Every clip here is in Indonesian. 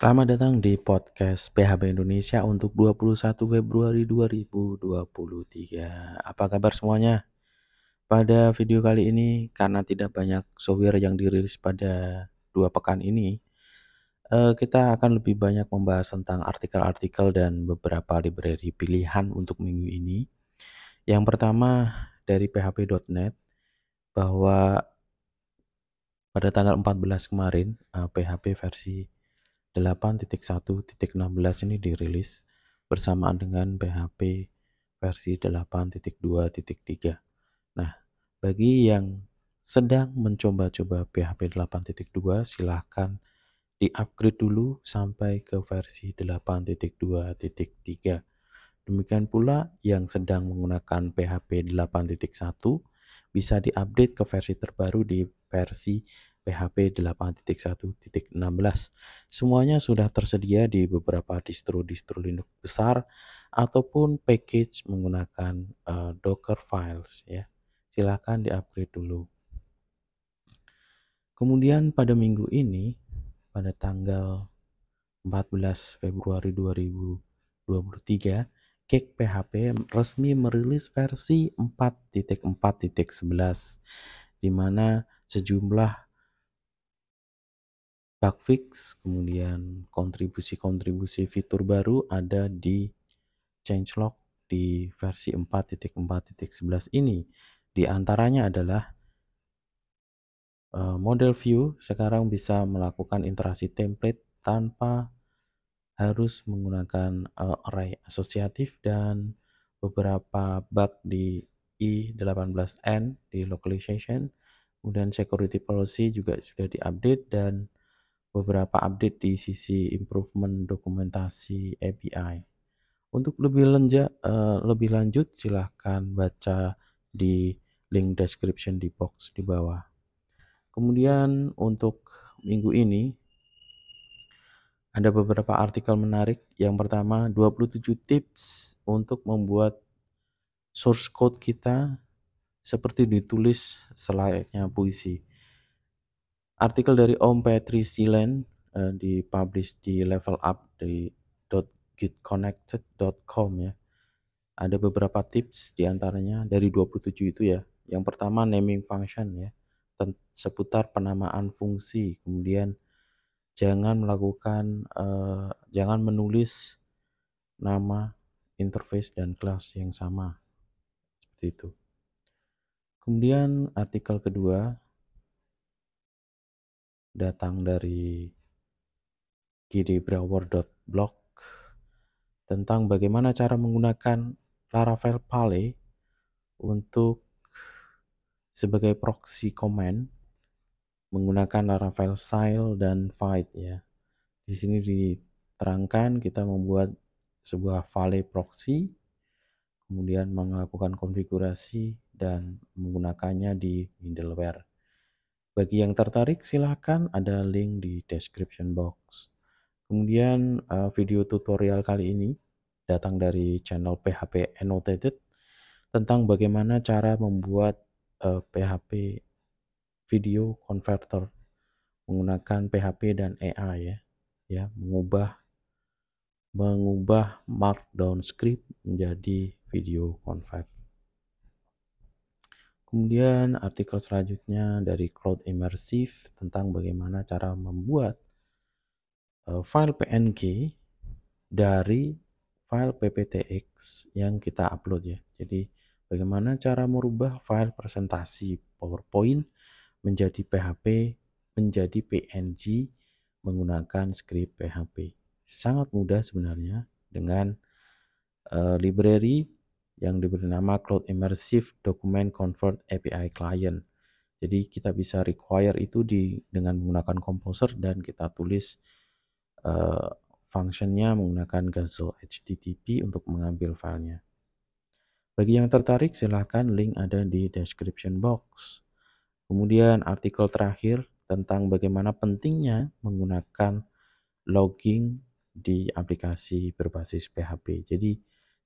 Selamat datang di podcast PHP Indonesia untuk 21 Februari 2023. Apa kabar semuanya? Pada video kali ini, karena tidak banyak software yang dirilis pada dua pekan ini, eh, kita akan lebih banyak membahas tentang artikel-artikel dan beberapa library pilihan untuk minggu ini. Yang pertama dari php.net bahwa pada tanggal 14 kemarin PHP eh, versi 8.1.16 ini dirilis bersamaan dengan PHP versi 8.2.3. Nah, bagi yang sedang mencoba-coba PHP 8.2 silahkan di-upgrade dulu sampai ke versi 8.2.3. Demikian pula yang sedang menggunakan PHP 8.1 bisa diupdate ke versi terbaru di versi PHP 8.1.16. Semuanya sudah tersedia di beberapa distro-distro Linux besar ataupun package menggunakan uh, Docker files ya. Silakan di-upgrade dulu. Kemudian pada minggu ini pada tanggal 14 Februari 2023 Cake PHP resmi merilis versi 4.4.11 di mana sejumlah bug fix, kemudian kontribusi-kontribusi fitur baru ada di changelog di versi 4.4.11 ini. Di antaranya adalah uh, model view sekarang bisa melakukan interaksi template tanpa harus menggunakan uh, array asosiatif dan beberapa bug di i18n di localization kemudian security policy juga sudah diupdate dan beberapa update di sisi improvement dokumentasi API. Untuk lebih lenja, uh, lebih lanjut silahkan baca di link description di box di bawah. Kemudian untuk minggu ini ada beberapa artikel menarik. Yang pertama 27 tips untuk membuat source code kita seperti ditulis selayaknya puisi. Artikel dari Om Petri Silen uh, dipublish di level up di .gitconnected.com ya. Ada beberapa tips di antaranya dari 27 itu ya. Yang pertama naming function ya, seputar penamaan fungsi. Kemudian jangan melakukan, uh, jangan menulis nama interface dan kelas yang sama. Seperti itu. Kemudian artikel kedua datang dari gdbrower.blog tentang bagaimana cara menggunakan Laravel Pale untuk sebagai proxy command menggunakan Laravel Style dan Fight ya. Di sini diterangkan kita membuat sebuah Vale proxy kemudian melakukan konfigurasi dan menggunakannya di middleware. Bagi yang tertarik silahkan ada link di description box. Kemudian uh, video tutorial kali ini datang dari channel PHP Annotated tentang bagaimana cara membuat uh, eh, PHP video converter menggunakan PHP dan AI ya, ya mengubah mengubah markdown script menjadi video convert. Kemudian artikel selanjutnya dari Cloud Immersive tentang bagaimana cara membuat uh, file PNG dari file PPTX yang kita upload ya. Jadi bagaimana cara merubah file presentasi PowerPoint menjadi PHP menjadi PNG menggunakan script PHP. Sangat mudah sebenarnya dengan uh, library yang diberi nama Cloud Immersive Document Convert API Client. Jadi kita bisa require itu di dengan menggunakan Composer dan kita tulis uh, functionnya menggunakan Gazelle HTTP untuk mengambil filenya. Bagi yang tertarik silahkan link ada di description box. Kemudian artikel terakhir tentang bagaimana pentingnya menggunakan logging di aplikasi berbasis PHP. Jadi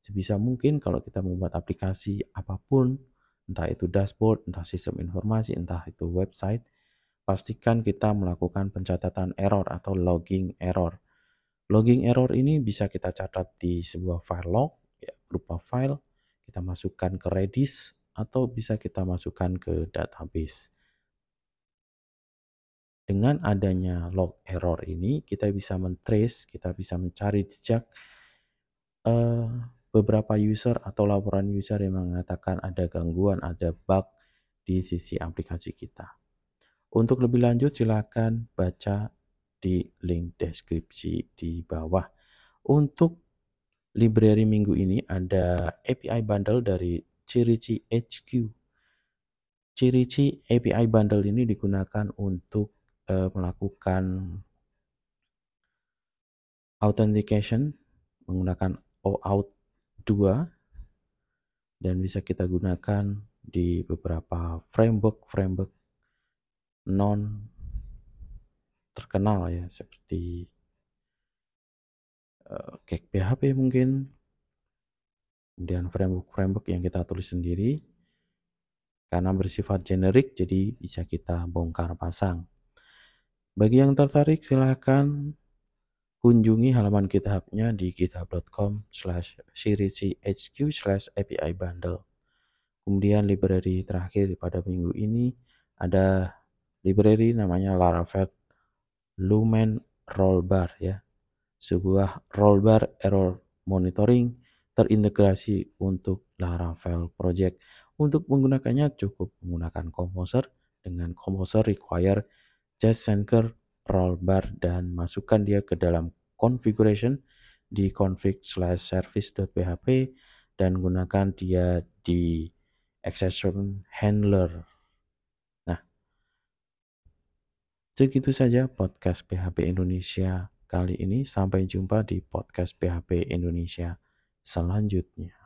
sebisa mungkin kalau kita membuat aplikasi apa pun, entah itu dashboard, entah sistem informasi, entah itu website, pastikan kita melakukan pencatatan error atau logging error. Logging error ini bisa kita catat di sebuah file log ya, berupa file, kita masukkan ke Redis atau bisa kita masukkan ke database. Dengan adanya log error ini, kita bisa mentrace, kita bisa mencari jejak uh, beberapa user atau laporan user yang mengatakan ada gangguan, ada bug di sisi aplikasi kita. Untuk lebih lanjut, silakan baca di link deskripsi di bawah. Untuk library minggu ini ada API bundle dari Cirici HQ. Cirici API bundle ini digunakan untuk uh, melakukan authentication menggunakan OAuth 2 dan bisa kita gunakan di beberapa framework framework non terkenal ya seperti uh, Cake PHP mungkin. Kemudian framework-framework yang kita tulis sendiri. Karena bersifat generik jadi bisa kita bongkar pasang. Bagi yang tertarik silahkan kunjungi halaman GitHub-nya di github.com slash hq slash API bundle. Kemudian library terakhir pada minggu ini ada library namanya Laravel Lumen Rollbar ya. Sebuah rollbar error monitoring terintegrasi untuk Laravel project. Untuk menggunakannya cukup menggunakan Composer dengan Composer require JSanker rollbar dan masukkan dia ke dalam configuration di config slash service.php dan gunakan dia di exception handler. Nah, segitu saja podcast PHP Indonesia kali ini. Sampai jumpa di podcast PHP Indonesia selanjutnya.